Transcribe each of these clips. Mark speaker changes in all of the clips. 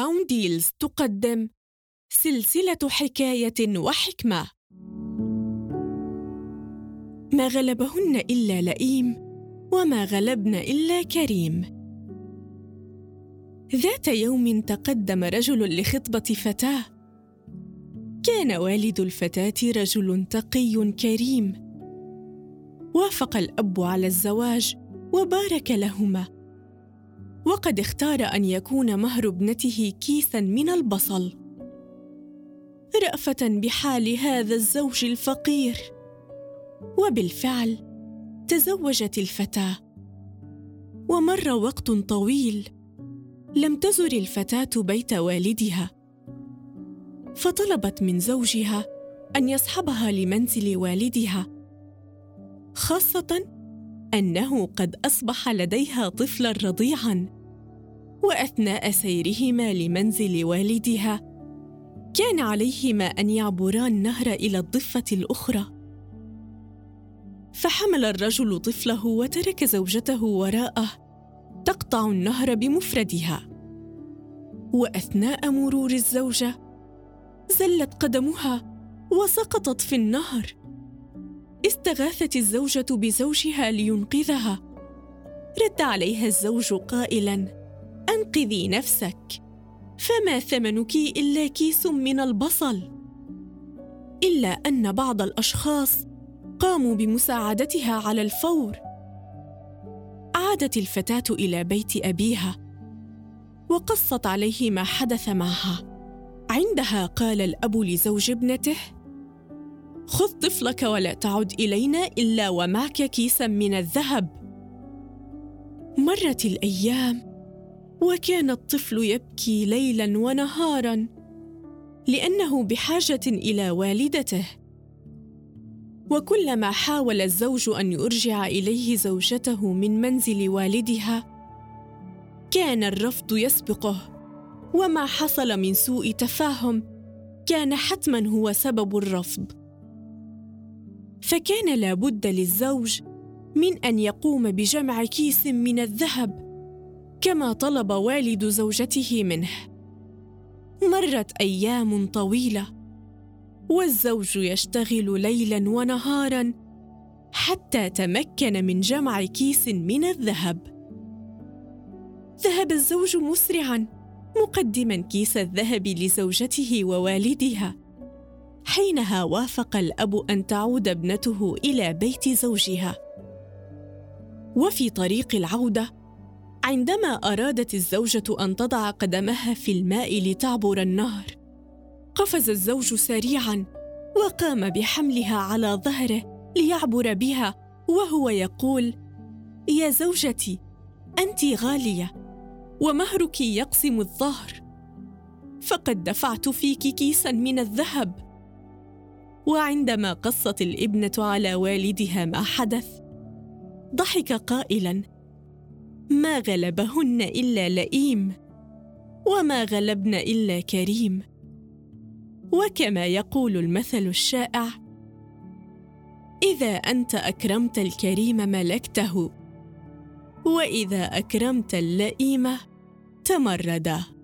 Speaker 1: ساوند ديلز تقدم سلسلة حكاية وحكمة. ما غلبهن إلا لئيم وما غلبن إلا كريم. ذات يوم تقدم رجل لخطبة فتاة. كان والد الفتاة رجل تقي كريم. وافق الأب على الزواج وبارك لهما. وقد اختار أن يكون مهر ابنته كيسا من البصل رأفة بحال هذا الزوج الفقير. وبالفعل تزوجت الفتاة. ومر وقت طويل لم تزر الفتاة بيت والدها. فطلبت من زوجها أن يصحبها لمنزل والدها خاصة أنه قد أصبح لديها طفلا رضيعا. وأثناء سيرهما لمنزل والدها. كان عليهما أن يعبرا النهر إلى الضفة الأخرى. فحمل الرجل طفله وترك زوجته وراءه تقطع النهر بمفردها. وأثناء مرور الزوجة زلت قدمها وسقطت في النهر. استغاثت الزوجة بزوجها لينقذها. رد عليها الزوج قائلا أنقذي نفسك. فما ثمنك إلا كيس من البصل. إلا أن بعض الأشخاص قاموا بمساعدتها على الفور. عادت الفتاة إلى بيت أبيها وقصت عليه ما حدث معها. عندها قال الأب لزوج ابنته خذ طفلك ولا تعد إلينا إلا ومعك كيسا من الذهب. مرت الأيام وكان الطفل يبكي ليلا ونهارا لأنه بحاجة إلى والدته. وكلما حاول الزوج أن يرجع إليه زوجته من منزل والدها كان الرفض يسبقه. وما حصل من سوء تفاهم كان حتما هو سبب الرفض. فكان لابد للزوج من أن يقوم بجمع كيس من الذهب كما طلب والد زوجته منه. مرت أيام طويلة والزوج يشتغل ليلا ونهارا حتى تمكن من جمع كيس من الذهب. ذهب الزوج مسرعا مقدما كيس الذهب لزوجته ووالدها حينها وافق الأب أن تعود ابنته إلى بيت زوجها. وفي طريق العودة عندما أرادت الزوجة أن تضع قدمها في الماء لتعبر النهر قفز الزوج سريعا وقام بحملها على ظهره ليعبر بها وهو يقول يا زوجتي أنت غالية ومهرك يقسم الظهر فقد دفعت فيك كيسا من الذهب. وعندما قصت الابنة على والدها ما حدث ضحك قائلا ما غلبهن إلا لئيم وما غلبن إلا كريم. وكما يقول المثل الشائع إذا أنت أكرمت الكريم ملكته وإذا أكرمت اللئيم تمردا.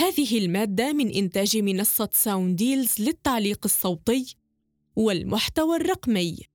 Speaker 1: هذه المادة من إنتاج منصة ساوند ديلز للتعليق الصوتي والمحتوى الرقمي.